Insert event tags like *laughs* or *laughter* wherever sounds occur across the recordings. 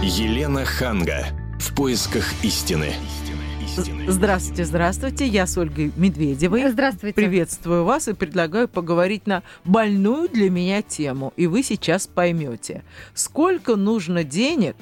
Елена Ханга. В поисках истины. Здравствуйте, здравствуйте. Я с Ольгой Медведевой. Здравствуйте. Приветствую вас и предлагаю поговорить на больную для меня тему. И вы сейчас поймете, сколько нужно денег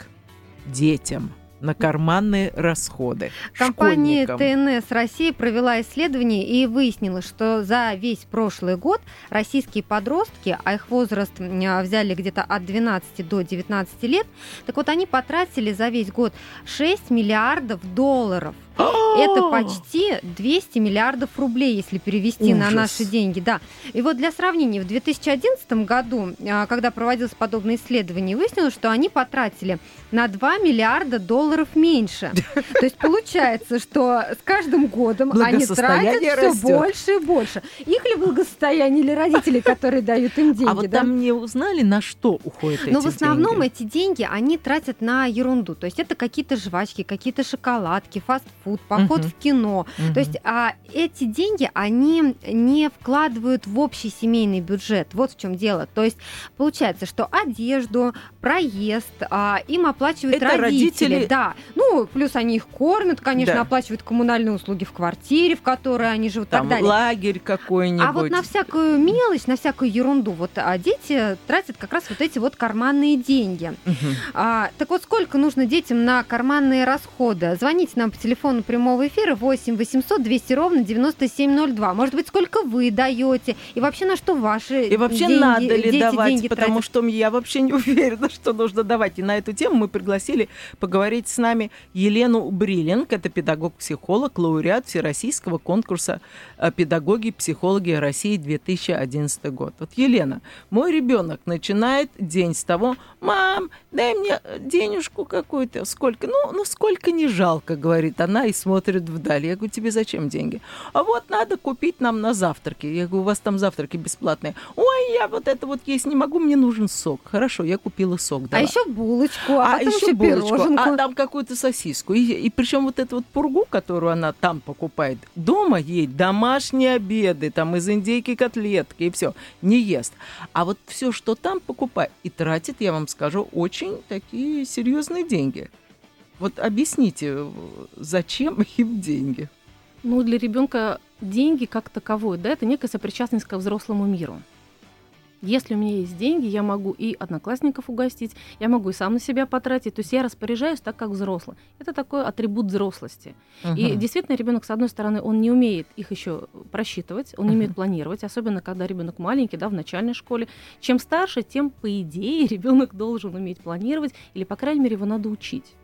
детям – на карманные расходы. Компания ТНС России провела исследование и выяснила, что за весь прошлый год российские подростки, а их возраст взяли где-то от 12 до 19 лет, так вот они потратили за весь год 6 миллиардов долларов *gasps* это почти 200 миллиардов рублей, если перевести Ужас. на наши деньги. Да. И вот для сравнения, в 2011 году, а, когда проводилось подобное исследование, выяснилось, что они потратили на 2 миллиарда долларов меньше. *laughs* То есть получается, что с каждым годом они тратят все больше и больше. Их ли благосостояние или родители, которые дают им деньги? А вот там не узнали, на что уходят эти деньги? Но в основном эти деньги они тратят на ерунду. То есть это какие-то жвачки, какие-то шоколадки, фастфуд фастфуд, поход угу. в кино. Угу. То есть а, эти деньги, они не вкладывают в общий семейный бюджет. Вот в чем дело. То есть получается, что одежду, проезд а, им оплачивают Это родители. родители. Да. Ну, плюс они их кормят, конечно, да. оплачивают коммунальные услуги в квартире, в которой они живут. Там так далее. лагерь какой-нибудь. А вот на всякую мелочь, на всякую ерунду, вот а дети тратят как раз вот эти вот карманные деньги. Угу. А, так вот, сколько нужно детям на карманные расходы? Звоните нам по телефону телефону прямого эфира 8 800 200 ровно 9702. Может быть, сколько вы даете? И вообще на что ваши И вообще деньги, надо ли дети давать? деньги потому тратят? что я вообще не *laughs* уверена, что нужно давать. И на эту тему мы пригласили поговорить с нами Елену Бриллинг. Это педагог-психолог, лауреат Всероссийского конкурса э, «Педагоги и психологи России 2011 год». Вот, Елена, мой ребенок начинает день с того, мам, дай мне денежку какую-то. Сколько? Ну, ну сколько не жалко, говорит она и смотрит вдаль. Я говорю, тебе зачем деньги? А вот надо купить нам на завтраки. Я говорю, у вас там завтраки бесплатные. Ой, я вот это вот есть не могу, мне нужен сок. Хорошо, я купила сок. Да. А еще булочку, а, а еще, еще булочку, пироженку. а там какую-то сосиску. И, и причем вот эту вот пургу, которую она там покупает, дома ей домашние обеды, там из индейки котлетки и все, не ест. А вот все, что там покупает, и тратит, я вам скажу, очень такие серьезные деньги. Вот объясните, зачем *laughs* им деньги? Ну, для ребенка деньги как таковое, да, это некая сопричастность ко взрослому миру. Если у меня есть деньги, я могу и одноклассников угостить, я могу и сам на себя потратить. То есть я распоряжаюсь так, как взрослый. Это такой атрибут взрослости. Uh-huh. И действительно, ребенок, с одной стороны, он не умеет их еще просчитывать, он не uh-huh. умеет планировать, особенно когда ребенок маленький, да, в начальной школе. Чем старше, тем, по идее, *laughs* ребенок должен уметь планировать, или, по крайней мере, его надо учить.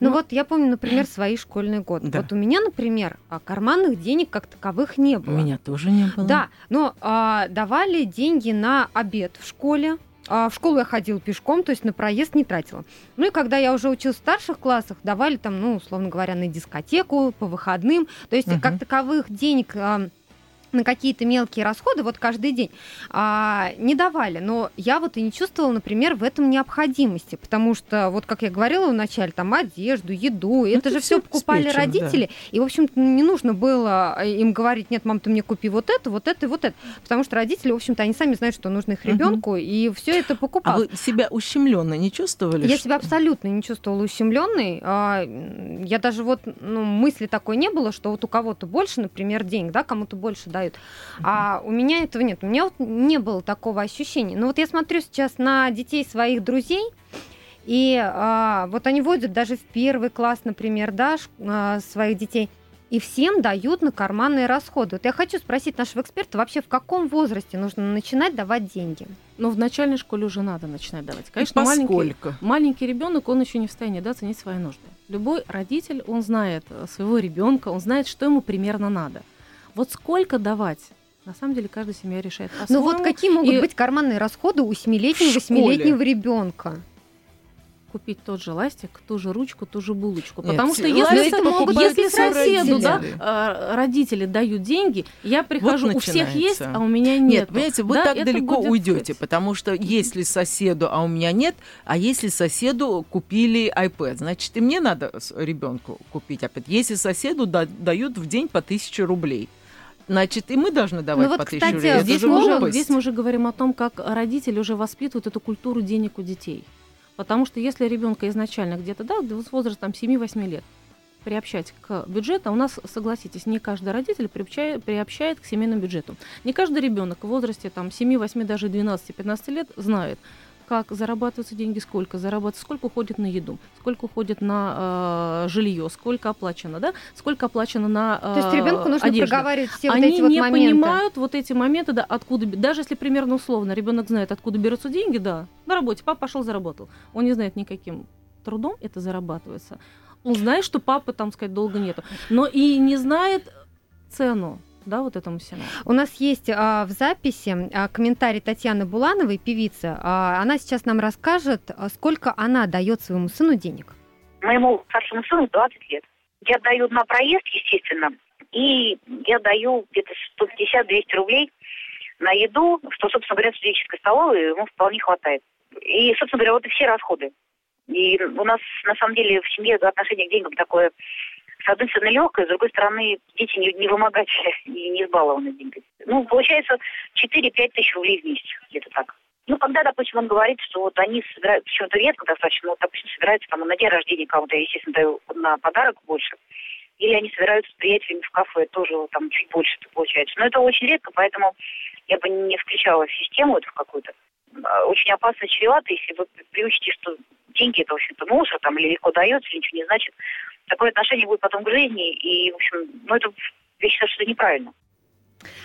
Ну, ну вот я помню, например, свои школьные годы. Да. Вот у меня, например, а, карманных денег как таковых не было. У меня тоже не было. Да, но а, давали деньги на обед в школе. А в школу я ходила пешком, то есть на проезд не тратила. Ну и когда я уже училась в старших классах, давали там, ну, условно говоря, на дискотеку по выходным. То есть угу. как таковых денег а, на какие-то мелкие расходы вот каждый день а, не давали. Но я вот и не чувствовала, например, в этом необходимости, потому что, вот как я говорила вначале, там одежду, еду, ну, это, это же все покупали родители, да. и, в общем-то, не нужно было им говорить, нет, мам, ты мне купи вот это, вот это и вот это, потому что родители, в общем-то, они сами знают, что нужно их ребенку, угу. и все это покупал. А вы себя ущемленно не чувствовали? Я что... себя абсолютно не чувствовала ущемленной. А, я даже вот, ну, мысли такой не было, что вот у кого-то больше, например, денег, да, кому-то больше дают знают. А у меня этого нет. У меня вот не было такого ощущения. Но вот я смотрю сейчас на детей своих друзей, и а, вот они водят даже в первый класс, например, да, а, своих детей, и всем дают на карманные расходы. Вот я хочу спросить нашего эксперта, вообще в каком возрасте нужно начинать давать деньги? Ну, в начальной школе уже надо начинать давать. Конечно, и маленький, маленький ребенок, он еще не в состоянии да, оценить свои нужды. Любой родитель, он знает своего ребенка, он знает, что ему примерно надо. Вот сколько давать? На самом деле каждая семья решает. Ну вот какие могут и... быть карманные расходы у 7-летнего, 8-летнего ребенка? купить тот же ластик, ту же ручку, ту же булочку. Нет, Потому что если, это могут если соседу да, а, родители дают деньги, я прихожу, вот у всех есть, а у меня нет. Нет, понимаете, вы да, так далеко уйдете, потому что если соседу, а у меня нет, а если соседу купили iPad, значит, и мне надо ребенку купить iPad. Если соседу дают в день по тысяче рублей, Значит, и мы должны давать ну, вот, по кстати, рублей. Здесь мы, уже, здесь мы уже говорим о том, как родители уже воспитывают эту культуру денег у детей. Потому что если ребенка изначально где-то, да, с возраста там 7-8 лет, приобщать к бюджету, у нас, согласитесь, не каждый родитель приобщает, приобщает к семейному бюджету. Не каждый ребенок в возрасте там, 7, 8, даже 12-15 лет знает, как зарабатываются деньги, сколько зарабатывается, сколько уходит на еду, сколько уходит на э, жилье, сколько оплачено, да, сколько оплачено на э, То есть ребенку нужно одежду. проговаривать все Они вот эти вот не моменты. понимают вот эти моменты, да, откуда, даже если примерно условно ребенок знает, откуда берутся деньги, да, на работе, папа пошел заработал, он не знает никаким трудом это зарабатывается. Он знает, что папы, там сказать, долго нету, но и не знает цену да, вот этому всему. У нас есть а, в записи а, комментарий Татьяны Булановой, певицы. А, она сейчас нам расскажет, а, сколько она дает своему сыну денег. Моему старшему сыну 20 лет. Я даю на проезд, естественно, и я даю где-то 150-200 рублей на еду, что, собственно говоря, студенческой столовой ему вполне хватает. И, собственно говоря, вот и все расходы. И у нас, на самом деле, в семье отношение к деньгам такое с одной стороны, легкое, с другой стороны, дети не, не вымогательные *laughs* и не избалованы деньгами. Ну, получается 4-5 тысяч рублей в месяц, где-то так. Ну, когда, допустим, он говорит, что вот они собирают, почему-то редко достаточно, но, допустим, собираются там на день рождения кого-то, я, естественно, даю на подарок больше. Или они собираются с приятелями в кафе, тоже там чуть больше это получается. Но это очень редко, поэтому я бы не включала в систему эту какую-то. А, очень опасно чревато, если вы приучите, что деньги это, в общем-то, мусор, там, или легко дается, ничего не значит такое отношение будет потом к жизни, и, в общем, ну, это, я считаю, что это неправильно.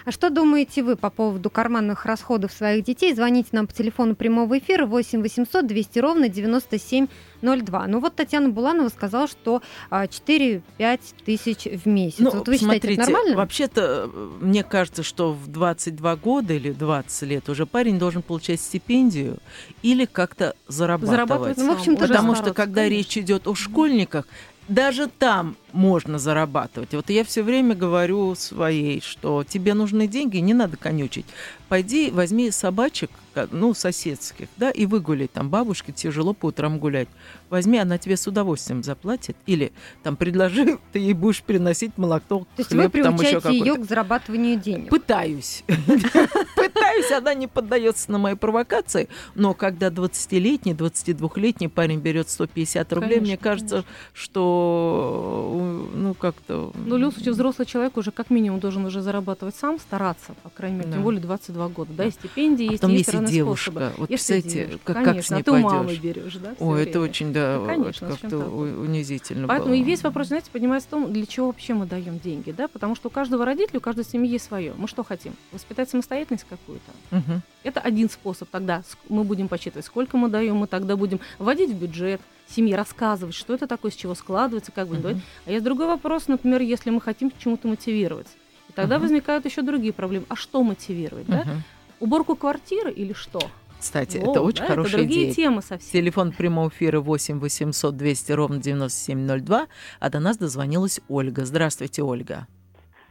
А что думаете вы по поводу карманных расходов своих детей? Звоните нам по телефону прямого эфира 8 800 200 ровно 9702. Ну вот Татьяна Буланова сказала, что 4-5 а, тысяч в месяц. Ну, вот вы смотрите, считаете, это нормально? Вообще-то, мне кажется, что в 22 года или 20 лет уже парень должен получать стипендию или как-то зарабатывать. зарабатывать ну, в общем Потому что, когда конечно. речь идет о школьниках, даже там можно зарабатывать. Вот я все время говорю своей, что тебе нужны деньги, не надо конючить. Пойди, возьми собачек, ну, соседских, да, и выгуляй. Там бабушке тяжело по утрам гулять. Возьми, она тебе с удовольствием заплатит. Или там предложи, *laughs* ты ей будешь приносить молоко, То есть хлеб, вы там еще ее к зарабатыванию денег? Пытаюсь. *laughs* Пытаюсь, она не поддается на мои провокации, но когда 20-летний, 22-летний парень берет 150 рублей, мне кажется, что ну как-то... Ну, в любом случае, взрослый человек уже как минимум должен уже зарабатывать сам, стараться, по крайней мере, тем более 22 года. Да, и стипендии а есть девушка. Вот, представляете, как, конечно, как с ней а ты пойдешь? у мамы берешь, да? Ой, это очень, да, ну, конечно, как-то унизительно Поэтому было. и весь вопрос, знаете, поднимается в том, для чего вообще мы даем деньги, да? Потому что у каждого родителя, у каждой семьи есть свое. Мы что хотим? Воспитать самостоятельность какую-то? Угу. Это один способ. Тогда мы будем подсчитывать, сколько мы даем, мы тогда будем вводить в бюджет, семье рассказывать, что это такое, с чего складывается, как бы. Uh-huh. А есть другой вопрос, например, если мы хотим чему-то мотивировать. И тогда uh-huh. возникают еще другие проблемы. А что мотивировать, uh-huh. да? Уборку квартиры или что? Кстати, О, это очень да, хорошая это другие идея. темы совсем. Телефон прямого эфира 8 800 200 ровно 9702, а до нас дозвонилась Ольга. Здравствуйте, Ольга.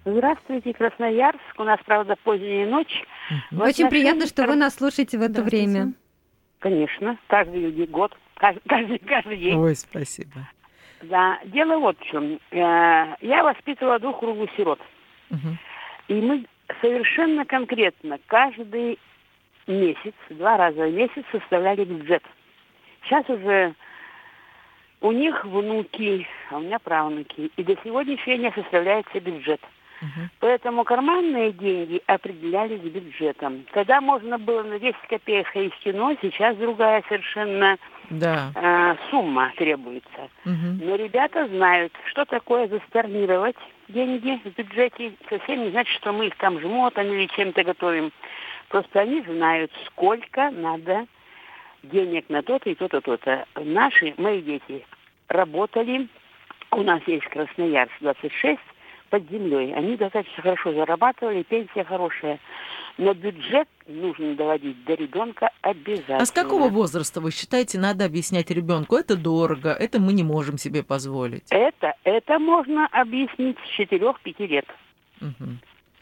Здравствуйте, Красноярск. У нас, правда, поздняя ночь. Угу. Очень приятно, что вы нас слушаете в это время. Конечно, каждый год, каждый, *laughs* каждый, каждый день. Ой, спасибо. Да, дело вот в чем. Э, я воспитывала двух круглых сирот. Угу. И мы совершенно конкретно каждый месяц, два раза в месяц составляли бюджет. Сейчас уже у них внуки, а у меня правнуки. И до сегодняшнего дня составляется бюджет. Угу. Поэтому карманные деньги определялись бюджетом. Когда можно было на 10 копеек ходить в кино, сейчас другая совершенно да. э, сумма требуется. Угу. Но ребята знают, что такое засторнировать деньги в бюджете. Совсем не значит, что мы их там жмотом или чем-то готовим. Просто они знают, сколько надо денег на то-то и то-то, то-то. Наши, мои дети работали. У нас есть Красноярск 26 под землей. Они достаточно хорошо зарабатывали, пенсия хорошая. Но бюджет нужно доводить до ребенка обязательно. А с какого возраста вы считаете, надо объяснять ребенку? Это дорого, это мы не можем себе позволить. Это, это можно объяснить с 4-5 лет. Угу.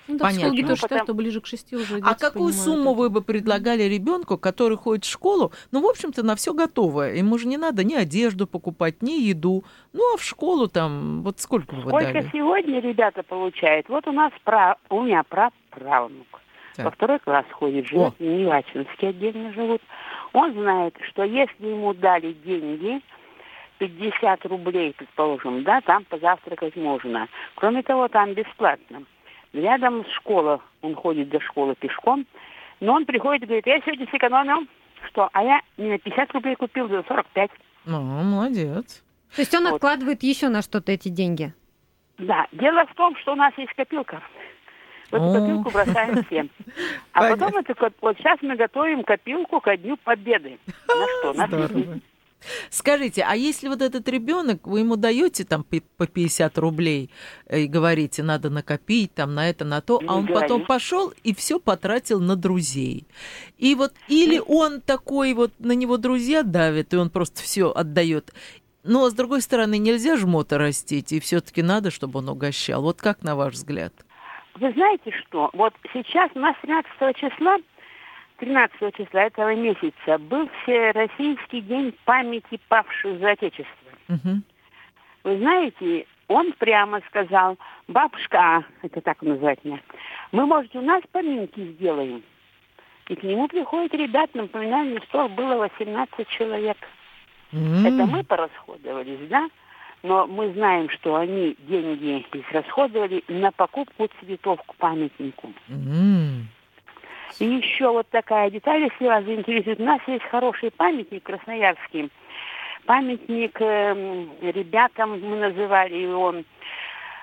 Ну, да, Понятно. тоже считают, что ближе к шести уже А какую сумму это. вы бы предлагали ребенку, который ходит в школу, ну, в общем-то, на все готовое? Ему же не надо ни одежду покупать, ни еду. Ну, а в школу там, вот сколько вы Сколько дали? сегодня ребята получают? Вот у нас, пра... у меня праправнук. во второй класс ходит, живет в Невачинске, отдельно живут. Он знает, что если ему дали деньги, 50 рублей, предположим, да, там позавтракать можно. Кроме того, там бесплатно. Рядом школа, он ходит до школы пешком, но он приходит и говорит, я сегодня сэкономил, что, а я не на 50 рублей купил, за 45. Ну, молодец. То есть он вот. откладывает еще на что-то эти деньги? Да. Дело в том, что у нас есть копилка. В эту копилку бросаем всем. А потом это, вот сейчас мы готовим копилку ко Дню Победы. На что? На. Скажите, а если вот этот ребенок, вы ему даете там по 50 рублей э, и говорите, надо накопить там на это, на то, а он потом пошел и все потратил на друзей. И вот или он такой вот на него друзья давят, и он просто все отдает. Но с другой стороны, нельзя жмота растить, и все-таки надо, чтобы он угощал. Вот как на ваш взгляд? Вы знаете что? Вот сейчас у нас 13 числа 13 числа этого месяца был Всероссийский день памяти павших за Отечество. Угу. Вы знаете, он прямо сказал, бабушка, а, это так называть меня, мы, может, у нас поминки сделаем. И к нему приходят ребята, напоминальный стол было 18 человек. Mm. Это мы порасходовались, да? Но мы знаем, что они деньги израсходовали на покупку цветов к памятнику. Mm. И еще вот такая деталь, если вас заинтересует. У нас есть хороший памятник красноярский. Памятник э, ребятам, мы называли его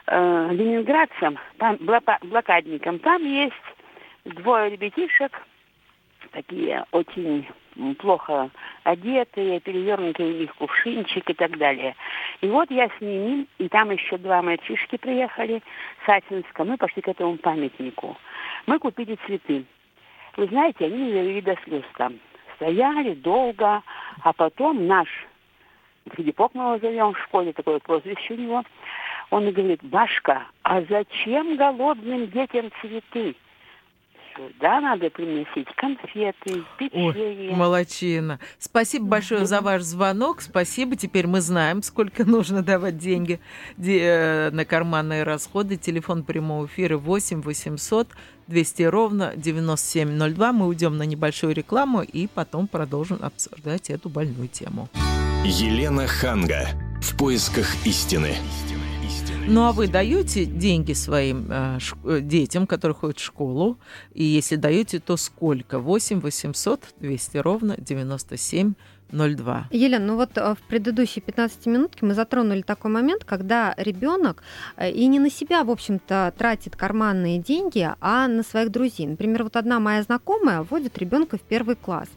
э, ленинградцам, там, блокадникам. Там есть двое ребятишек, такие очень плохо одетые, перевернутые у них кувшинчик и так далее. И вот я с ними, и там еще два мальчишки приехали с Атинска, мы пошли к этому памятнику. Мы купили цветы. Вы знаете, они довели до слез там. Стояли долго, а потом наш Филиппок мы его зовем в школе, такое прозвище у него, он и говорит, Башка, а зачем голодным детям цветы? сюда надо приносить конфеты, печенье. Ой, молодчина. Спасибо большое за ваш звонок. Спасибо. Теперь мы знаем, сколько *laughs* нужно давать деньги э, на карманные расходы. Телефон прямого эфира 8 800 200 ровно 9702. Мы уйдем на небольшую рекламу и потом продолжим обсуждать эту больную тему. Елена Ханга. В поисках истины. Ну а вы даете деньги своим э, ш- детям, которые ходят в школу? И если даете, то сколько? 8 800 200 ровно 97 02. Елена, ну вот э, в предыдущей 15 минутке мы затронули такой момент, когда ребенок э, и не на себя, в общем-то, тратит карманные деньги, а на своих друзей. Например, вот одна моя знакомая вводит ребенка в первый класс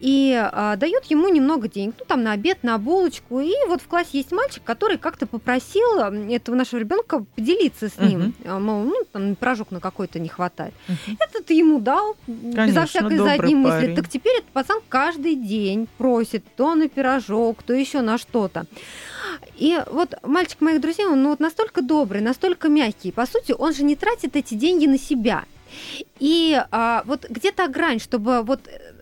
и а, дает ему немного денег, ну там на обед, на булочку. И вот в классе есть мальчик, который как-то попросил этого нашего ребенка поделиться с ним, uh-huh. мол, ну там пирожок на какой-то не хватает. Uh-huh. Это ты ему дал Конечно, безо всякой задней мысли. Так теперь этот пацан каждый день просит то на пирожок, то еще на что-то. И вот мальчик моих друзей, он ну, вот настолько добрый, настолько мягкий. По сути, он же не тратит эти деньги на себя. И а, вот где-то грань, чтобы вот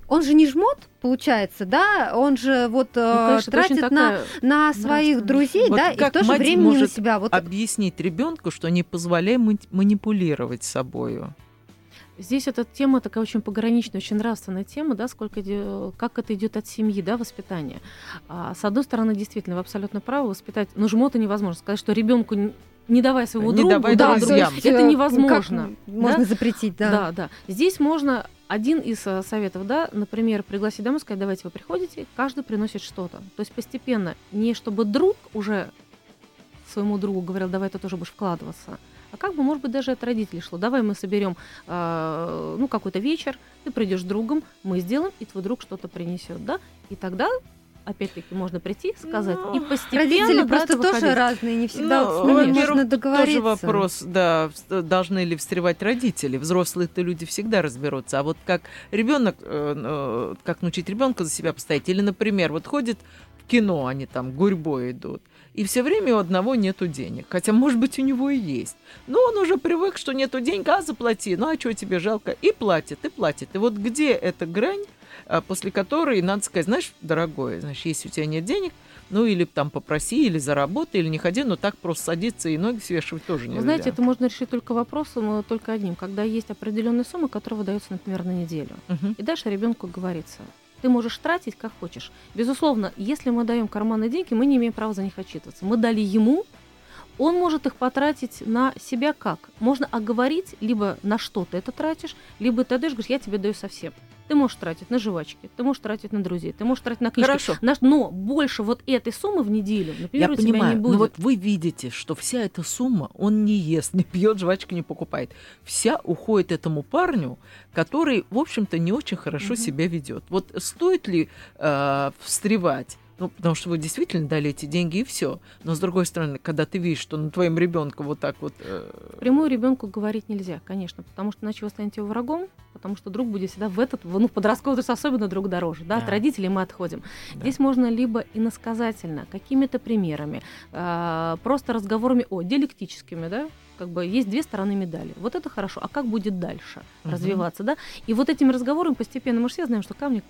он же не жмот, получается, да, он же вот ну, э, конечно, тратит на, на своих друзей, вот да, и в то же время может на себя. Вот... объяснить ребенку, что не позволяй манипулировать собою? Здесь эта тема такая очень пограничная, очень нравственная тема, да, сколько, как это идет от семьи, да, воспитания. А, с одной стороны, действительно, вы абсолютно правы, воспитать, ну, жмота невозможно сказать, что ребенку не давай своему не другу, давай да, друзьям. это невозможно. Как можно да? запретить, да. Да, да. Здесь можно один из э, советов, да, например, пригласить домой, сказать, давайте вы приходите, каждый приносит что-то. То есть постепенно, не чтобы друг уже своему другу говорил, давай ты тоже будешь вкладываться, а как бы, может быть, даже от родителей шло. Давай мы соберем, э, ну, какой-то вечер, ты придешь другом, мы сделаем, и твой друг что-то принесет, да, и тогда опять-таки можно прийти, сказать, ну, и постепенно... Родители просто тоже выходить. разные, не всегда ну, вот с ними можно договориться. тоже вопрос, да, должны ли встревать родители. Взрослые-то люди всегда разберутся. А вот как ребенок, э, э, как научить ребенка за себя постоять? Или, например, вот ходит в кино, они там гурьбой идут, и все время у одного нету денег. Хотя, может быть, у него и есть. Но он уже привык, что нету денег, а заплати. Ну, а что тебе жалко? И платит, и платит. И вот где эта грань, после которой надо сказать, знаешь, дорогой, значит, если у тебя нет денег, Ну или там попроси, или заработай, или не ходи, но так просто садиться и ноги свешивать тоже нельзя. Вы знаете, это можно решить только вопросом, э, только одним, когда есть определенная сумма, которая выдается, например, на неделю. Мгм. И дальше ребенку говорится, ты можешь тратить как хочешь. Безусловно, если мы даем карманные деньги, мы не имеем права за них отчитываться. Мы дали ему, он может их потратить на себя как? Можно оговорить, либо на что ты это тратишь, либо ты даешь, говоришь, я тебе даю совсем. Ты можешь тратить на жвачки, ты можешь тратить на друзей, ты можешь тратить на книжки. Хорошо. На- но больше вот этой суммы в неделю, например, Я у тебя понимаю, не но будет. вот вы видите, что вся эта сумма он не ест, *laughs* не пьет, жвачки не покупает. Вся уходит этому парню, который, в общем-то, не очень хорошо Мгм. себя ведет. Вот стоит ли э, встревать? Ну, потому что вы действительно дали эти деньги и все. Но с другой стороны, когда ты видишь, что на твоим ребенком вот так вот. э, Прямую ребенку говорить нельзя, конечно, потому что иначе вы станете его врагом, потому что друг будет всегда в этот, ну, в подростковый возраст особенно друг дороже, да, от Да. родителей мы отходим. Да. Здесь можно либо иносказательно, какими-то примерами, а, просто разговорами, о, диалектическими, да, как бы есть две стороны медали. Вот это хорошо, а как будет дальше Мгм. развиваться, да? И вот этими разговорами постепенно, мы же все знаем, что камни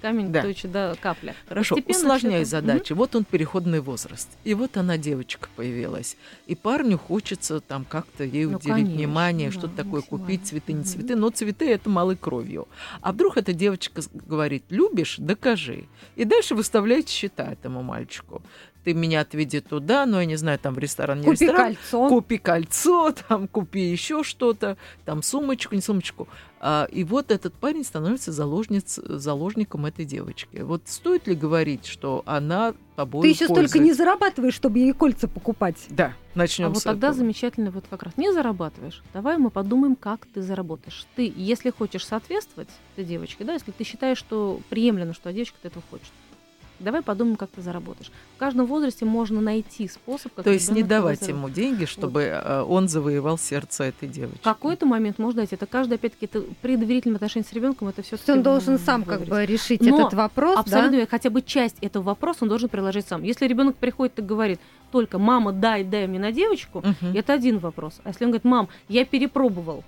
камень Да. точит, да, капля. Хорошо, Постепенно усложняй задачи. Вот он переходный возраст. И вот она, девочка, появилась. И парню хочется там как-то ей Ну, уделить конечно, внимание, да, что-то такое купить, цветы, не Мгм. цветы. Но цветы это малой кровью. А вдруг эта девочка говорит, любишь, докажи. И дальше выставляет счета этому мальчику. Ты меня отведи туда, но я не знаю, там в ресторан, не Купи ресторан. кольцо. Купи кольцо, там купи еще что-то, там сумочку, не сумочку. А, и вот этот парень становится заложниц, заложником этой девочки. Вот стоит ли говорить, что она тобой Ты еще столько не зарабатываешь, чтобы ей кольца покупать. Да, начнем А вот с тогда этого. замечательно, вот как раз не зарабатываешь. Давай мы подумаем, как ты заработаешь. Ты, если хочешь соответствовать этой девочке, да, если ты считаешь, что приемлемо, что девочка этого хочет, давай подумаем, как ты заработаешь. В каждом возрасте можно найти способ, как То есть не давать его ему деньги, чтобы э, он завоевал сердце этой девочки. В какой-то момент можно дать. Это каждый, опять-таки, это при доверительном отношении с ребенком, это все То есть он должен сам как бы решить Но этот вопрос, Абсолютно, да? хотя бы часть этого вопроса он должен приложить сам. Если ребенок приходит и говорит, только мама, дай, дай мне на девочку, Мгм. это один вопрос. А если он говорит, мам, я перепробовал,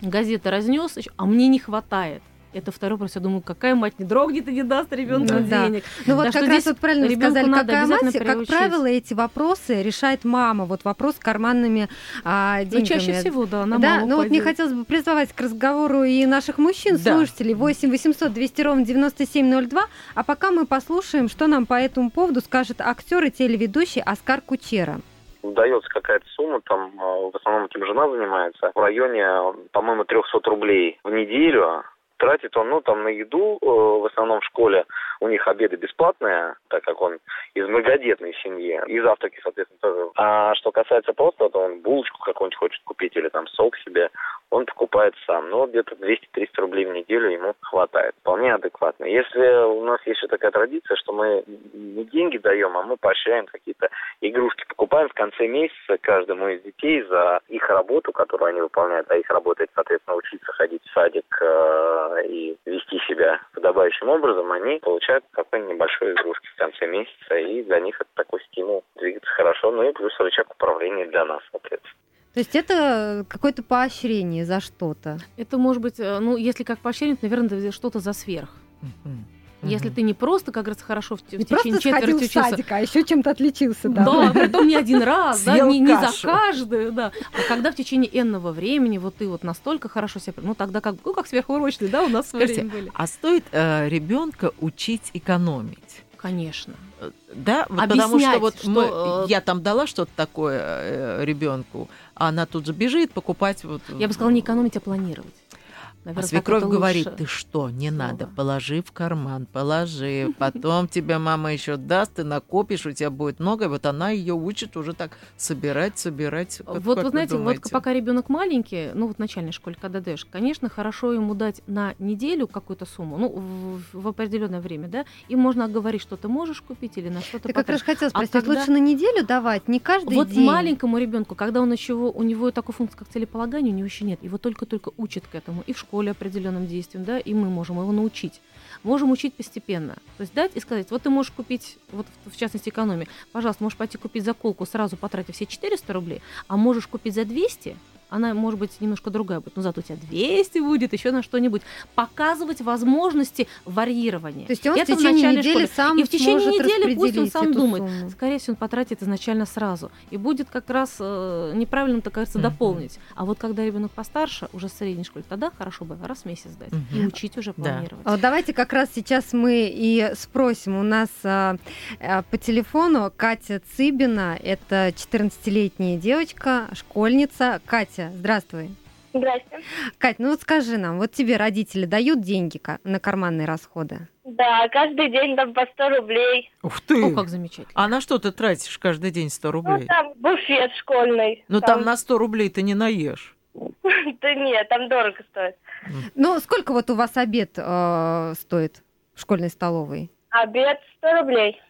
газета разнес, а мне не хватает. Это второй вопрос. Я думаю, какая мать не дрогнет и не даст ребенку Ну да. денег. Ну вот Да, как раз вот правильно сказали, надо какая мать, как правило, эти вопросы решает мама. Вот вопрос с карманными а, Ну, деньгами. чаще всего, да, на да, ну вот мне хотелось бы призвать к разговору и наших мужчин, Да. слушателей, 8 800 200 ровно 9702. А пока мы послушаем, что нам по этому поводу скажет актер и телеведущий Оскар Кучера. дается какая-то сумма, там э, в основном этим жена занимается, в районе, по-моему, 300 рублей в неделю. Тратит он, ну, там, на еду, э, в основном в школе, у них обеды бесплатные, так как он из многодетной семьи, и завтраки, соответственно, тоже. А что касается просто, то он булочку какую-нибудь хочет купить или там сок себе, он покупает сам. Ну, где-то 200-300 рублей в неделю ему хватает. Вполне адекватно. Если у нас есть еще такая традиция, что мы не деньги даем, а мы поощряем какие-то игрушки, покупаем в конце месяца каждому из детей за их работу, которую они выполняют, а их работа, это, соответственно, учиться ходить в садик э, и вести себя подобающим образом, они получают какой-нибудь небольшой игрушки в конце месяца, и для них это такой стимул двигаться хорошо, ну и плюс рычаг управления для нас, соответственно. То есть это какое-то поощрение за что-то. Это может быть, э, ну, если как поощрение, то, наверное, что-то за сверх. Мгм. Если ты не просто, как говорится, хорошо в, в Не течение просто сходил четверти в учился, садик, а еще чем-то отличился. Да, там. притом не один раз, да, не, не за каждую, да. А когда в течение энного времени вот ты вот настолько хорошо себя, ну тогда как, ну как сверхурочный, да, у нас в Скажите, были. А стоит э, ребенка учить экономить? Конечно. Э, Да, вот потому что вот что, мы- э, я там дала что-то такое ребенку, а она тут же бежит покупать вот. Я бы сказала, не экономить, а планировать. А Наверное, так свекровь говорит, лучше. ты что, не слово. надо, положи в карман, положи, потом тебе мама еще даст, ты накопишь, у тебя будет много. И вот она ее учит уже так собирать, собирать. Как- Вот как вы знаете, вот думаете? пока ребенок маленький, ну вот в начальной школе, когда даешь, конечно, хорошо ему дать на неделю какую-то сумму, ну в, в определенное время, да, и можно говорить, что ты можешь купить или на что-то Ты как раз хотела А спросить, когда- лучше на неделю давать, не каждый Вот день. маленькому ребенку, когда он еще у него такой функции, как целеполагание, у него еще нет. Его только-только учат к этому и в школе определенным действиям, да, и мы можем его научить. Можем учить постепенно. То есть дать и сказать, вот ты можешь купить, вот в частности экономии, пожалуйста, можешь пойти купить заколку, сразу потратив все 400 рублей, а можешь купить за 200, она может быть немножко другая будет, но зато у тебя 200 будет, еще на что-нибудь. Показывать возможности варьирования. То есть он Это в течение недели школы. сам И в течение недели пусть он сам думает. сумму. Скорее всего, он потратит изначально сразу. И будет как раз э, неправильно, так кажется, Мгм. дополнить. А вот когда ребенок постарше, уже в средней школе, тогда хорошо бы раз в месяц дать. И Мгм. учить уже Да. планировать. А вот Давайте как раз сейчас мы и спросим. У нас а, а, по телефону Катя Цыбина. Это 14-летняя девочка, школьница. Катя, здравствуй. Здрасте. Кать, ну вот скажи нам, вот тебе родители дают деньги на карманные расходы? Да, каждый день там по 100 рублей. Ух ты! О, как замечательно. А на что ты тратишь каждый день 100 Ну, рублей? там буфет школьный. Ну там на 100 рублей ты не наешь. *laughs* Да нет, там дорого стоит. Ну, сколько вот у вас обед э, стоит в школьной столовой? Обед 100 рублей.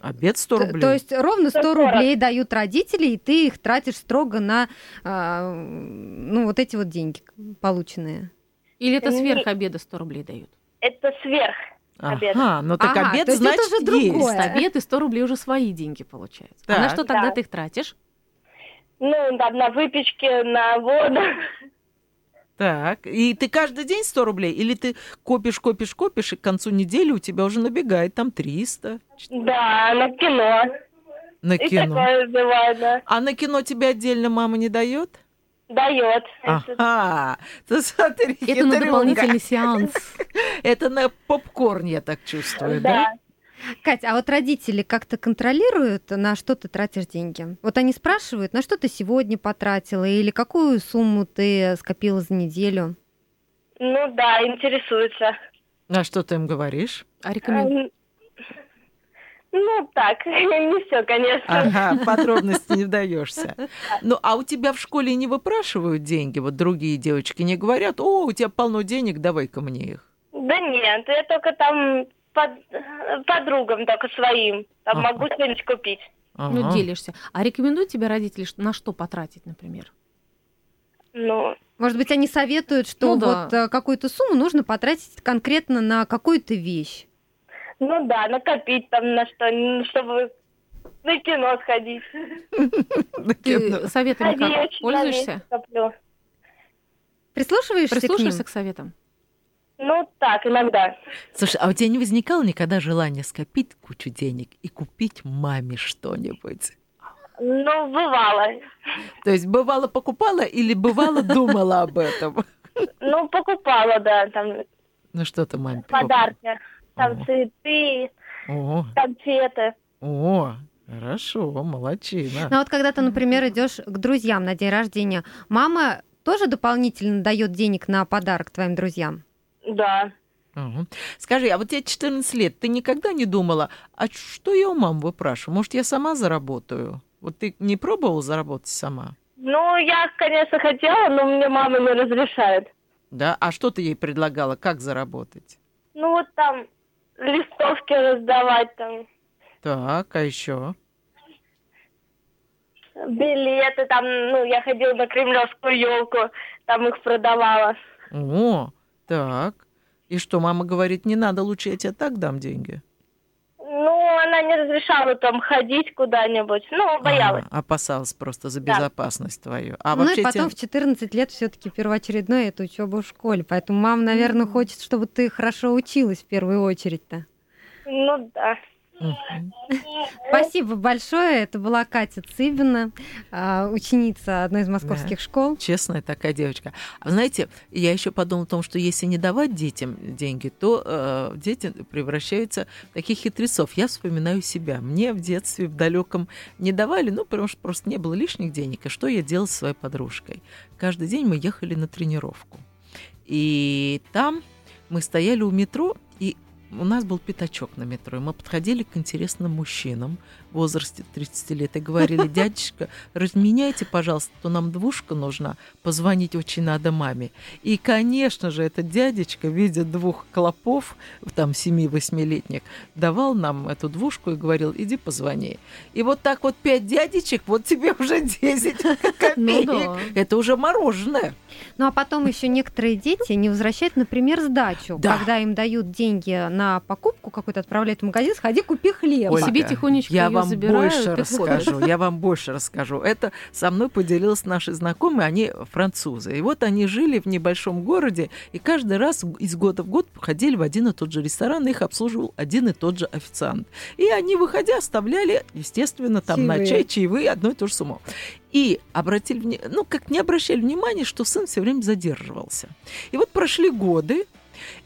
Обед 100 Т- рублей. То есть ровно 100 140. рублей дают родители, и ты их тратишь строго на а, ну, вот эти вот деньги полученные. Или это сверх обеда 100 рублей дают? Это сверх. обед. Ага, ну так Ага, обед то есть это значит уже есть. другое. Есть обед и 100 рублей уже свои деньги получаются. А на Так. что тогда Да. ты их тратишь? Ну, там на выпечке, на воду. Так, и ты каждый день 100 рублей? Или ты копишь, копишь, копишь, и к концу недели у тебя уже набегает там 300 Да, на кино. на И кино? такое бывает, да. А на кино тебе отдельно мама не дает? Дает. Ага, ты смотри, Это на дополнительный сеанс. *laughs* Это на попкорн, я так чувствую, да? Да. Кать, а вот родители как-то контролируют, на что ты тратишь деньги? Вот они спрашивают, на что ты сегодня потратила, или какую сумму ты скопила за неделю? Ну да, интересуется. А что ты им говоришь? А рекомен- Эм, Ну так, *laughs* не все, конечно. Ага, подробности не вдаешься. Ну, а у тебя в школе не выпрашивают деньги? Вот другие девочки не говорят, о, у тебя полно денег, давай-ка мне их. Да нет, я только там под- подругам только своим. Там Ага. могу что-нибудь купить. Ну, Ага. делишься. А рекомендуют тебе родители на что потратить, например? Ну, Может быть, они советуют, что Ну да. вот э, какую-то сумму нужно потратить конкретно на какую-то вещь. ну да, накопить там на что, ну, чтобы на кино сходить. Ты советами как пользуешься? Прислушиваешься к советам? Ну так, иногда. Слушай, а у тебя не возникало никогда желания скопить кучу денег и купить маме что-нибудь? Ну, бывало. То есть бывало покупала или бывало *laughs* думала об этом? Ну, покупала, да, там Ну что ты маме покупала? подарки. Там цветы, О, конфеты. о, хорошо, молодчина. Ну а вот когда ты, например, идешь к друзьям на день рождения, мама тоже дополнительно дает денег на подарок твоим друзьям? Да. Ага. Скажи, а вот тебе 14 лет, ты никогда не думала, а что я у мамы выпрашиваю? Может, я сама заработаю? Вот ты не пробовала заработать сама? Ну, я, конечно, хотела, но мне мама не разрешает. Да? А что ты ей предлагала? Как заработать? Ну, вот там листовки раздавать, там Так, а еще? билеты, там, ну, я ходила на кремлевскую елку, там их продавала. О, так. И что, мама говорит, не надо, лучше я тебе так дам деньги? Ну, она не разрешала там ходить куда-нибудь. Ну, боялась. А, опасалась просто за Да. безопасность твою. А ну вообще и потом тебе- в 14 лет все-таки первоочередное это учеба в школе. Поэтому мама, наверное, хочет, чтобы ты хорошо училась в первую очередь-то. Ну, да. Спасибо большое. Это была Катя Цыбина, а, ученица одной из московских школ. Честная такая девочка. А знаете, я еще подумала о том, что если не давать детям деньги, то э, дети превращаются в таких хитрецов. Я вспоминаю себя. Мне в детстве в далеком не давали, ну, потому что просто не было лишних денег. И что я делала со своей подружкой? Каждый день мы ехали на тренировку. И там мы стояли у метро, у нас был пятачок на метро, и мы подходили к интересным мужчинам в возрасте 30 лет и говорили, *laughs* дядечка, разменяйте, пожалуйста, то нам двушка нужна, позвонить очень надо маме. И, конечно же, этот дядечка, видя двух клопов, там, 7-8-летних, давал нам эту двушку и говорил, иди позвони. И вот так вот пять дядечек, вот тебе уже 10 *laughs* *laughs* копеек. Ну да. Это уже мороженое. Ну а потом еще некоторые дети не возвращают, например, сдачу, Да. когда им дают деньги на покупку какую-то отправляет в магазин, сходи, купи хлеб. Ольга, Себе тихонечко я вам забирают, больше ходишь. расскажу. Я вам больше расскажу. Это со мной поделилась наши знакомые, они французы. И вот они жили в небольшом городе, и каждый раз из года в год ходили в один и тот же ресторан, и их обслуживал один и тот же официант. И они, выходя, оставляли, естественно, там на Чаевые. чай, чаевые, одну и ту же сумму. И обратили, ну, как не обращали внимания, что сын все время задерживался. И вот прошли годы,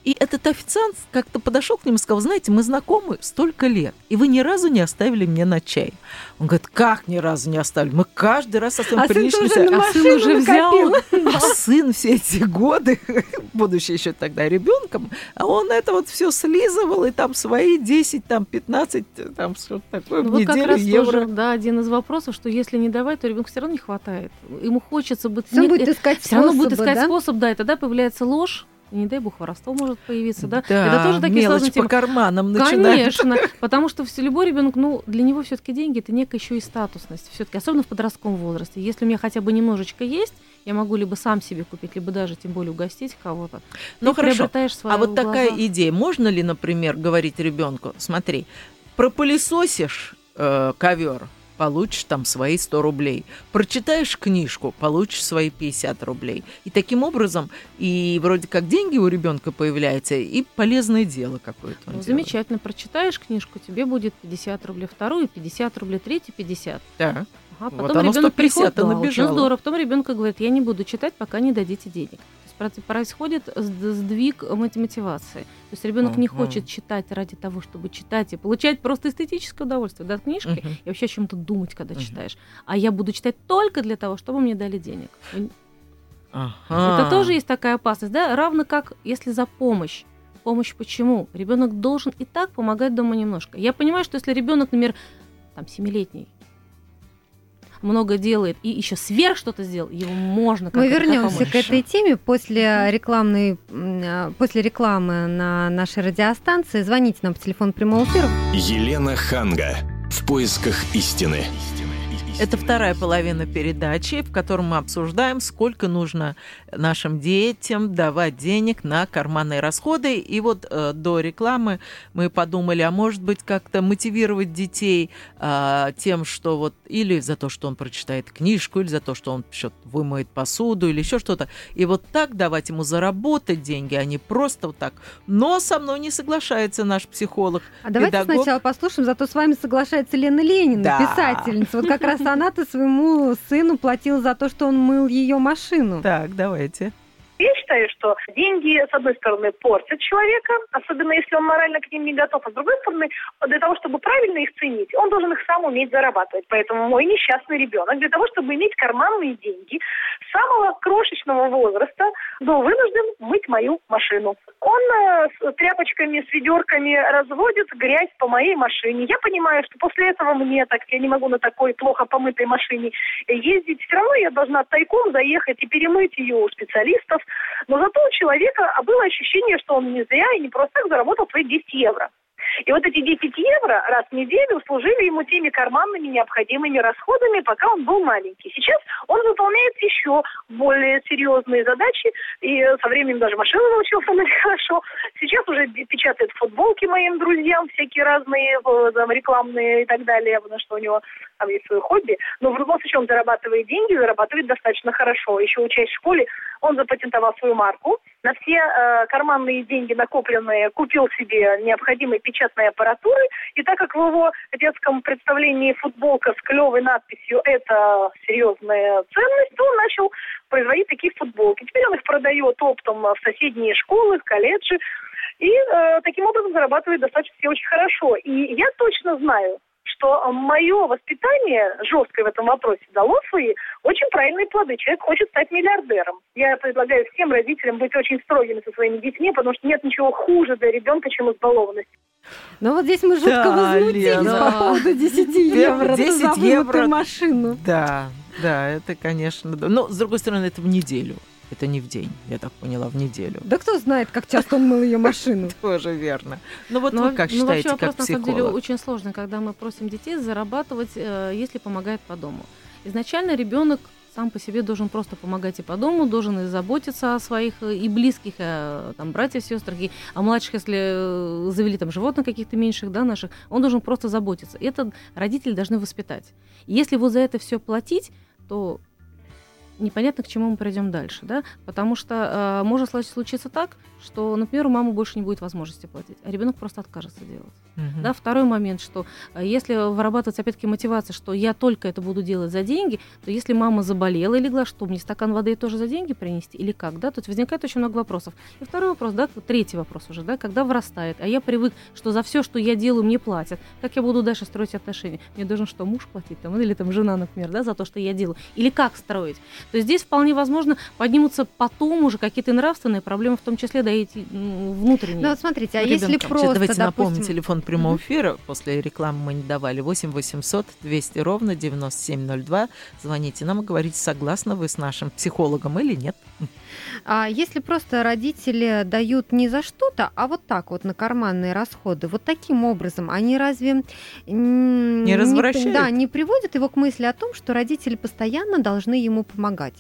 и этот официант как-то подошел к ним и сказал, знаете, мы знакомы столько лет, и вы ни разу не оставили мне на чай. Он говорит, как ни разу не оставили? Мы каждый раз оставим А сын приличный чай». на А сын машину уже взял. А сын все эти годы, *laughs* будучи еще тогда ребенком, а он это вот все слизывал, и там свои 10, там 15, там что-то такое Ну, в вот как неделю раз евро. тоже, да, один из вопросов, что если не давать, то ребенку все равно не хватает. Ему хочется быть... Всё будет искать все равно будет искать да? способ, да, и тогда появляется ложь, не дай бог, воровство может появиться, да? Да, это тоже такие сложные по темы. карманам начинает. Конечно, потому что все, любой ребенок, ну, для него все-таки деньги это некая еще и статусность. Все-таки, особенно в подростковом возрасте. Если у меня хотя бы немножечко есть, я могу либо сам себе купить, либо даже тем более угостить кого-то. Ну Ты хорошо. А вот такая глаза. идея, можно ли, например, говорить ребенку, смотри, пропылесосишь э, ковер, получишь там свои 100 рублей. Прочитаешь книжку, получишь свои 50 рублей. И таким образом, и вроде как деньги у ребенка появляются, и полезное дело какое-то. Ну, делает. замечательно, прочитаешь книжку, тебе будет 50 рублей, вторую 50 рублей, третью 50. Да. Ага, Вот потом оно ребенок 150 приходит, набежало. очень здорово. Потом ребенок говорит, я не буду читать, пока не дадите денег. То есть происходит сд- сдвиг мотивации. То есть ребенок не Мгм. хочет читать ради того, чтобы читать и получать просто эстетическое удовольствие да, от книжки Мгм. и вообще о чем-то думать, когда Мгм. читаешь. А я буду читать только для того, чтобы мне дали денег. Ага. Это тоже есть такая опасность, да? Равно как если за помощь. Помощь почему? Ребенок должен и так помогать дома немножко. Я понимаю, что если ребенок, например, там, семилетний, много делает и еще сверх что-то сделал, его можно Мы как-то вернемся помочь. к этой теме после рекламной, а, после рекламы на нашей радиостанции. Звоните нам по телефону прямого эфира. Елена Ханга. В поисках истины. Это вторая половина передачи, в которой мы обсуждаем, сколько нужно нашим детям давать денег на карманные расходы. И вот э, до рекламы мы подумали, а может быть как-то мотивировать детей а, тем, что вот или за то, что он прочитает книжку, или за то, что он что-то вымоет посуду, или еще что-то. И вот так давать ему заработать деньги, а не просто вот так. Но со мной не соглашается наш психолог. А давайте педагог. сначала послушаем, зато с вами соглашается Лена Ленина, Да. писательница. Вот как раз она-то своему сыну платила за то, что он мыл ее машину. Так, давайте. Я считаю, что деньги, с одной стороны, портят человека, особенно если он морально к ним не готов, а с другой стороны, для того, чтобы правильно их ценить, он должен их сам уметь зарабатывать. Поэтому мой несчастный ребенок для того, чтобы иметь карманные деньги, с самого крошечного возраста был вынужден мыть мою машину. Он э, с тряпочками, с ведерками разводит грязь по моей машине. Я понимаю, что после этого мне, так я не могу на такой плохо помытой машине ездить. Все равно я должна тайком заехать и перемыть ее у специалистов. Но зато у человека было ощущение, что он не зря и не просто так заработал свои 10 евро. И вот эти 10 евро раз в неделю служили ему теми карманными необходимыми расходами, пока он был маленький. Сейчас он выполняет еще более серьезные задачи, и со временем даже машину научился мыть *laughs* хорошо. Сейчас уже печатает футболки моим друзьям, всякие разные там, рекламные и так далее, потому что у него там есть свое хобби. Но в любом случае он зарабатывает деньги, зарабатывает достаточно хорошо. Еще учась в школе, он запатентовал свою марку. На все э, карманные деньги накопленные купил себе необходимой печатной аппаратуры. И так как в его детском представлении футболка с клевой надписью «это серьезная ценность», то он начал производить такие футболки. Теперь он их продает оптом в соседние школы, колледжи. И э, таким образом зарабатывает достаточно все очень хорошо. И я точно знаю, что мое воспитание жесткое в этом вопросе дало свои очень правильные плоды. Человек хочет стать миллиардером. Я предлагаю всем родителям быть очень строгими со своими детьми, потому что нет ничего хуже для ребенка, чем избалованность. Ну вот здесь мы жутко Да, возмутились Лена. по поводу 10 евро 10 за вымытую евро. машину. Да, да, это, конечно. да. Но, с другой стороны, это в неделю. Это не в день, я так поняла, в неделю. Да кто знает, как часто он мыл ее машину. *laughs* Тоже верно. Ну вот Ну, вы как ну, считаете, как вопрос, на самом деле, психолог? очень сложный, когда мы просим детей зарабатывать, э, если помогает по дому. Изначально ребенок сам по себе должен просто помогать и по дому, должен и заботиться о своих э, и близких, о там, братьях, сестрах, и о младших, если э, завели там животных каких-то меньших, да, наших, он должен просто заботиться. Это родители должны воспитать. если его за это все платить, то непонятно, к чему мы пройдем дальше, да, потому что э, может случиться так, что, например, у мамы больше не будет возможности платить, а ребенок просто откажется делать. Угу. Да, второй момент, что э, если вырабатывается опять-таки мотивация, что я только это буду делать за деньги, то если мама заболела и легла, что мне стакан воды тоже за деньги принести или как, да, тут возникает очень много вопросов. И второй вопрос, да, третий вопрос уже, да, когда вырастает, а я привык, что за все, что я делаю, мне платят, как я буду дальше строить отношения? Мне должен что, муж платить там, или там жена, например, да, за то, что я делаю? Или как строить? То есть здесь вполне возможно поднимутся потом уже какие-то нравственные проблемы, в том числе, да, эти внутренние. Ну вот смотрите, а если просто, Давайте допустим... напомним телефон прямого эфира, после рекламы мы не давали, 8 800 200 ровно 9702. Звоните нам и говорите, согласны вы с нашим психологом или нет. А если просто родители дают не за что-то, а вот так вот на карманные расходы, вот таким образом, они разве не развращают? Не, да, не приводят его к мысли о том, что родители постоянно должны ему помогать?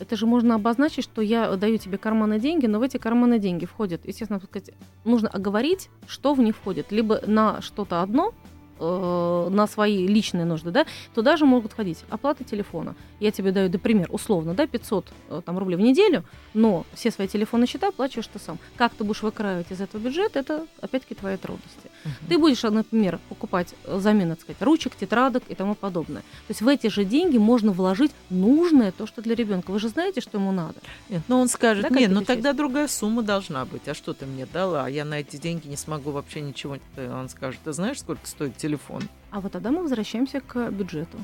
Это же можно обозначить, что я даю тебе карманные деньги, но в эти карманные деньги входят, естественно, сказать, нужно оговорить, что в них входит. Либо на что-то одно, э, на свои личные нужды, да, туда же могут ходить оплата телефона. Я тебе даю, например, условно, да, 500 э, там, рублей в неделю, но все свои телефонные счета оплачиваешь ты сам. Как ты будешь выкраивать из этого бюджета, это опять-таки твои трудности. Uh-huh. Ты будешь, например, покупать замену, так сказать, ручек, тетрадок и тому подобное. То есть в эти же деньги можно вложить нужное, то, что для ребенка. Вы же знаете, что ему надо. Нет, но он скажет, да, нет, ну тогда другая сумма должна быть. А что ты мне дала? Я на эти деньги не смогу вообще ничего. Он скажет, ты знаешь, сколько стоит телефон? А вот тогда мы возвращаемся к бюджету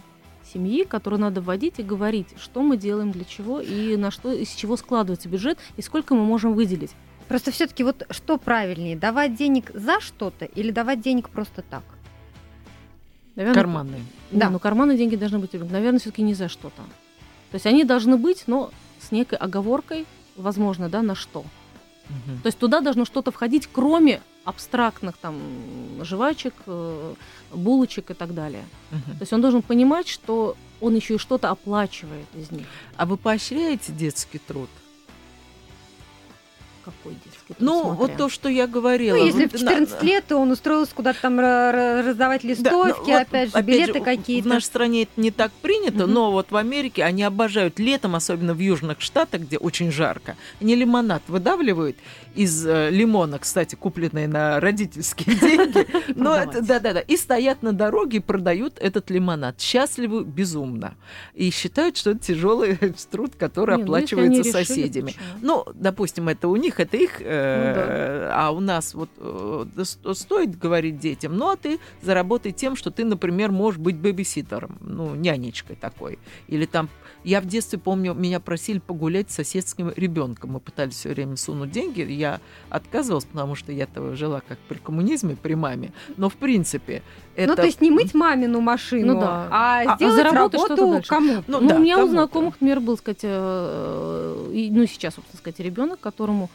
семьи, которую надо вводить и говорить, что мы делаем, для чего и на что, из чего складывается бюджет и сколько мы можем выделить. Просто все-таки вот что правильнее, давать денег за что-то или давать денег просто так? Наверное, карманные. Да, но карманные деньги должны быть, наверное, все-таки не за что-то. То есть они должны быть, но с некой оговоркой, возможно, да, на что. Угу. То есть туда должно что-то входить, кроме абстрактных там жвачек, э, булочек и так далее. Угу. То есть он должен понимать, что он еще и что-то оплачивает из них. А вы поощряете детский труд? Какой детский? Ну, смотря. вот то, что я говорила. Ну, если в 14 лет, то он устроился куда-то там раздавать листовки, да, опять вот, же, билеты какие-то. В нашей стране это не так принято, mm-hmm. но вот в Америке они обожают летом, особенно в южных штатах, где очень жарко, они лимонад выдавливают из э, лимона, кстати, купленные на родительские *laughs* деньги. Но да-да-да. И стоят на дороге и продают этот лимонад. Счастливы безумно. И считают, что это тяжелый *laughs* труд, который ну, оплачивается соседями. Ну, допустим, это у них, это их, э, ну а у нас вот э, стоит говорить детям, ну, а ты заработай тем, что ты, например, можешь быть бэбиситером, ну, нянечкой такой. Или там я в детстве помню, меня просили погулять с соседским ребенком. Мы пытались все время сунуть деньги. Я отказывалась, потому что я -то жила как при коммунизме, при маме. Но в принципе это... Ну, то есть не мыть мамину машину, ну, да. а, а сделать а работу кому Ну, ну да, у меня у знакомых, например, был, сказать, э, ну, сейчас, собственно сказать, ребенок, которому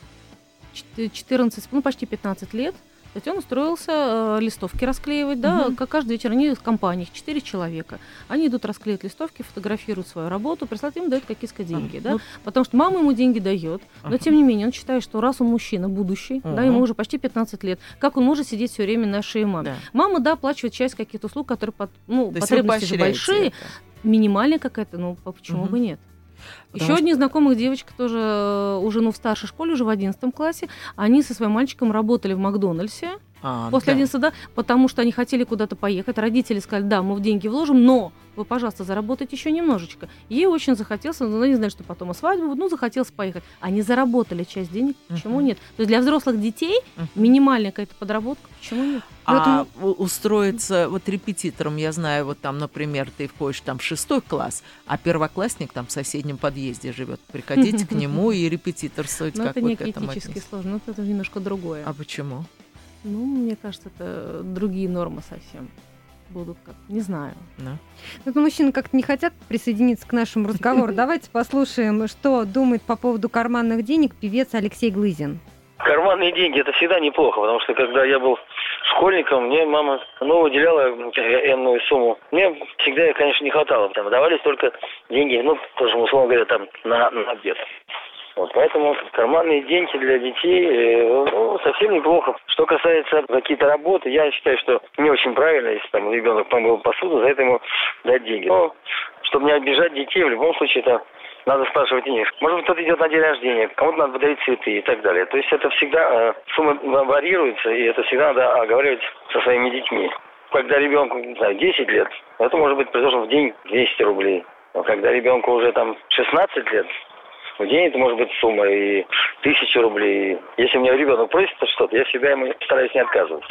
14, ну, почти 15 лет, то есть он устроился э, листовки расклеивать, да, угу. как каждый вечер они в компании, четыре человека. Они идут расклеивать листовки, фотографируют свою работу, прислать им дают какие-то деньги, а, да, вот. потому что мама ему деньги дает, но тем не менее он считает, что раз он мужчина будущий, угу. да, ему уже почти 15 лет, как он может сидеть все время на шее мамы? Да. Мама, да, оплачивает часть каких-то услуг, которые, под, ну, потребности же большие, это. минимальная какая-то, ну, почему угу. бы нет? Потому Еще что... одни знакомых девочек тоже э, уже ну, в старшей школе, уже в 11 классе, они со своим мальчиком работали в Макдональдсе. А, после да. 11, да, потому что они хотели куда-то поехать. Родители сказали, да, мы в деньги вложим, но вы, пожалуйста, заработайте еще немножечко. Ей очень захотелось, но ну, не знаю, что потом о свадьбу, ну, захотелось поехать. Они заработали часть денег, почему uh-huh. нет? То есть для взрослых детей uh-huh. минимальная какая-то подработка, почему нет? А Поэтому... устроиться вот репетитором, я знаю, вот там, например, ты входишь там в шестой класс, а первоклассник там в соседнем подъезде живет. Приходите к *laughs* нему и репетиторствовать. Ну, это не критически сложно, но это немножко другое. А почему? Ну, мне кажется, это другие нормы совсем будут как, не знаю. Да. Ну, мужчины как-то не хотят присоединиться к нашему разговору. *laughs* Давайте послушаем, что думает по поводу карманных денег певец Алексей Глызин. Карманные деньги это всегда неплохо, потому что когда я был школьником мне мама ну, выделяла энную сумму. Мне всегда, конечно, не хватало. Там давались только деньги, ну, тоже, условно говоря, там на, на обед. Вот, поэтому карманные деньги для детей э, ну, совсем неплохо. Что касается какие-то работы, я считаю, что не очень правильно, если там ребенок помыл посуду, за это ему дать деньги. Но чтобы не обижать детей, в любом случае это надо спрашивать у них. Может быть, кто-то идет на день рождения, кому-то надо подарить цветы и так далее. То есть это всегда, э, сумма варьируется, и это всегда надо оговаривать со своими детьми. Когда ребенку, не знаю, 10 лет, это может быть, предложено в день 200 рублей. Но когда ребенку уже там 16 лет, в день это может быть сумма и тысяча рублей. Если у меня ребенок просит что-то, я всегда ему стараюсь не отказывать.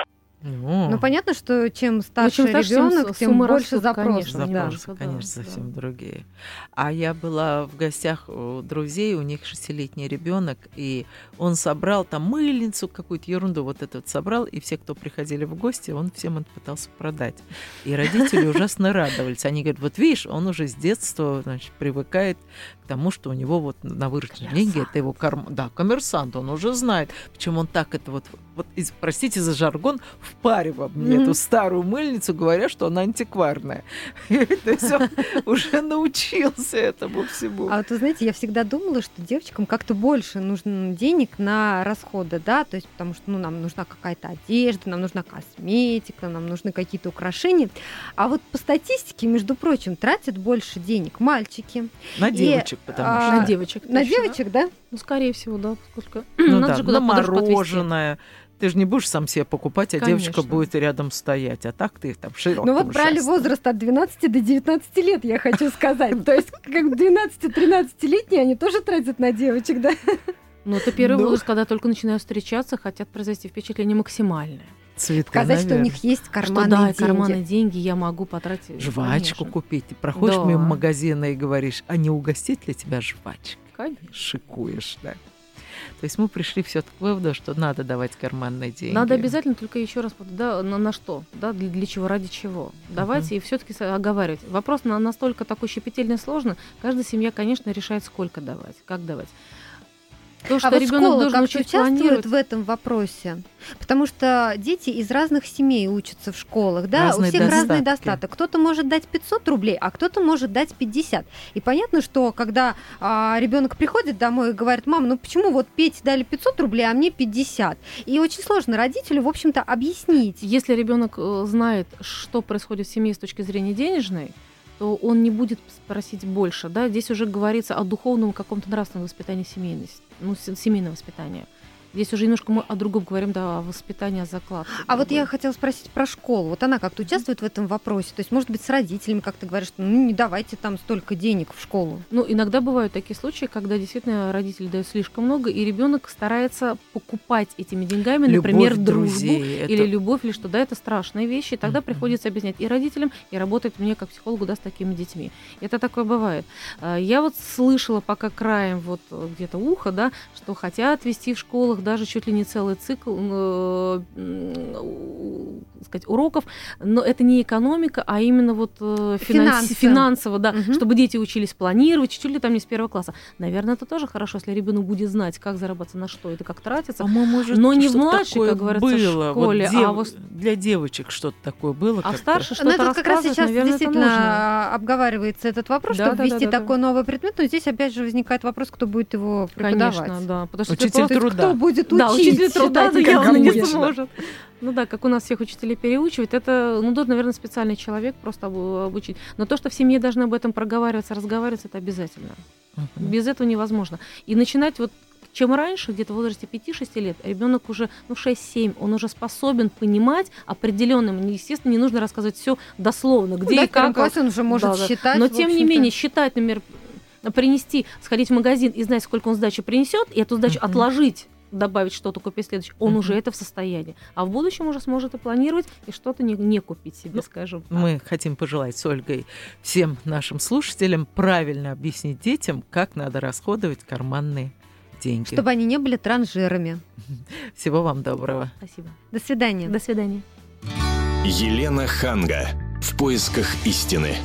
Ну, ну понятно, что чем старше, чем ребенок, тем больше растут, запросов. Конечно, да. запросы, конечно, да. совсем другие. А я была в гостях у друзей, у них шестилетний ребенок, и он собрал там мыльницу, какую-то ерунду вот этот собрал, и все, кто приходили в гости, он всем это пытался продать. И родители *laughs* ужасно радовались. Они говорят, вот видишь, он уже с детства значит, привыкает к тому, что у него вот на вырученные деньги это его карман. Да, коммерсант, он уже знает, почему он так это вот, вот простите за жаргон, впаривал мне mm-hmm. эту старую мыльницу, говоря, что она антикварная. *laughs* То есть он уже научился этому всему. А вот вы знаете, я всегда думала, что девочкам как-то больше нужно денег на расходы, да, то есть потому что ну, нам нужна какая-то одежда, нам нужна косметика, нам нужны какие-то украшения. А вот по статистике, между прочим, тратят больше денег мальчики. На девочек, потому а, что. На девочек. На девочек, да? Ну, скорее всего, да, поскольку ну, надо да, же куда-то на мороженое. Ты же не будешь сам себе покупать, а Конечно. девочка будет рядом стоять. А так ты там широко. Ну вот брали возраст от 12 до 19 лет, я хочу сказать. То есть как 12-13-летние, они тоже тратят на девочек, да? Ну, это первый ну. возраст, когда только начинают встречаться, хотят произвести впечатление максимальное. Цветка, Сказать, наверное. что у них есть карманные что, да, деньги. карманные деньги я могу потратить. Жвачку конечно. купить. Проходишь да. мимо магазина и говоришь, а не угостить ли тебя жвачкой? Конечно. Шикуешь, да. То есть мы пришли все-таки к выводу, что надо давать карманные деньги. Надо обязательно только еще раз, да, на, на что, да, для, для чего, ради чего. Давайте uh-huh. и все-таки оговаривать. Вопрос на, настолько такой щепетильный и сложный. Каждая семья, конечно, решает, сколько давать, как давать. То, что а вот ребенок школа как участвует в этом вопросе? Потому что дети из разных семей учатся в школах, да, разные у всех достатки. разный достаток. Кто-то может дать 500 рублей, а кто-то может дать 50. И понятно, что когда а, ребенок приходит домой и говорит, мам, ну почему вот Пете дали 500 рублей, а мне 50? И очень сложно родителю, в общем-то, объяснить. Если ребенок э, знает, что происходит в семье с точки зрения денежной, то он не будет просить больше. Да? Здесь уже говорится о духовном каком-то нравственном воспитании семейности, ну, семейного воспитания. Здесь уже немножко мы о другом говорим, да, о воспитании, о закладке. А вот я хотела спросить про школу. Вот она как-то участвует в этом вопросе? То есть, может быть, с родителями как-то говорят, что ну не давайте там столько денег в школу? Ну, иногда бывают такие случаи, когда действительно родители дают слишком много, и ребенок старается покупать этими деньгами, любовь например, дружбу это... или любовь, или что. Да, это страшные вещи, и тогда mm-hmm. приходится объяснять и родителям, и работать мне как психологу, да, с такими детьми. Это такое бывает. А, я вот слышала пока краем вот где-то ухо, да, что хотят вести в школах школах даже чуть ли не целый цикл э, сказать, уроков, но это не экономика, а именно вот э, финанс, финансово, да, угу. чтобы дети учились планировать, чуть ли там не с первого класса. Наверное, это тоже хорошо, если ребенок будет знать, как зарабатываться, на что это, как тратиться. может, но не в младшей, как говорится, было. школе, вот дев... а вот для девочек что-то такое было. А старше что-то Ну, это как раз сейчас наверное, действительно обговаривается этот вопрос, да, чтобы да, ввести да, да, такой да. новый предмет, но здесь опять же возникает вопрос, кто будет его преподавать. Конечно, да, потому что Учитель труда. Кто будет будет учить. Да, учитель труда явно не сможет. Ну да, как у нас всех учителей переучивать, это, ну, должен, наверное, специальный человек просто обучить. Но то, что в семье должны об этом проговариваться, разговариваться, это обязательно. Uh-huh. Без этого невозможно. И начинать вот чем раньше, где-то в возрасте 5-6 лет, ребенок уже, ну, 6-7, он уже способен понимать определенным, естественно, не нужно рассказывать все дословно, где ну, и как. Классе он уже может да, считать. Но тем не менее, считать, например, принести, сходить в магазин и знать, сколько он сдачи принесет, и эту сдачу uh-huh. отложить добавить что-то, купить следующее, он mm-hmm. уже это в состоянии. А в будущем уже сможет и планировать, и что-то не, не купить себе, ну, скажем. Так. Мы хотим пожелать с Ольгой всем нашим слушателям правильно объяснить детям, как надо расходовать карманные деньги. Чтобы они не были транжирами. *laughs* Всего вам доброго. Спасибо. До свидания. До свидания. Елена Ханга. В поисках истины.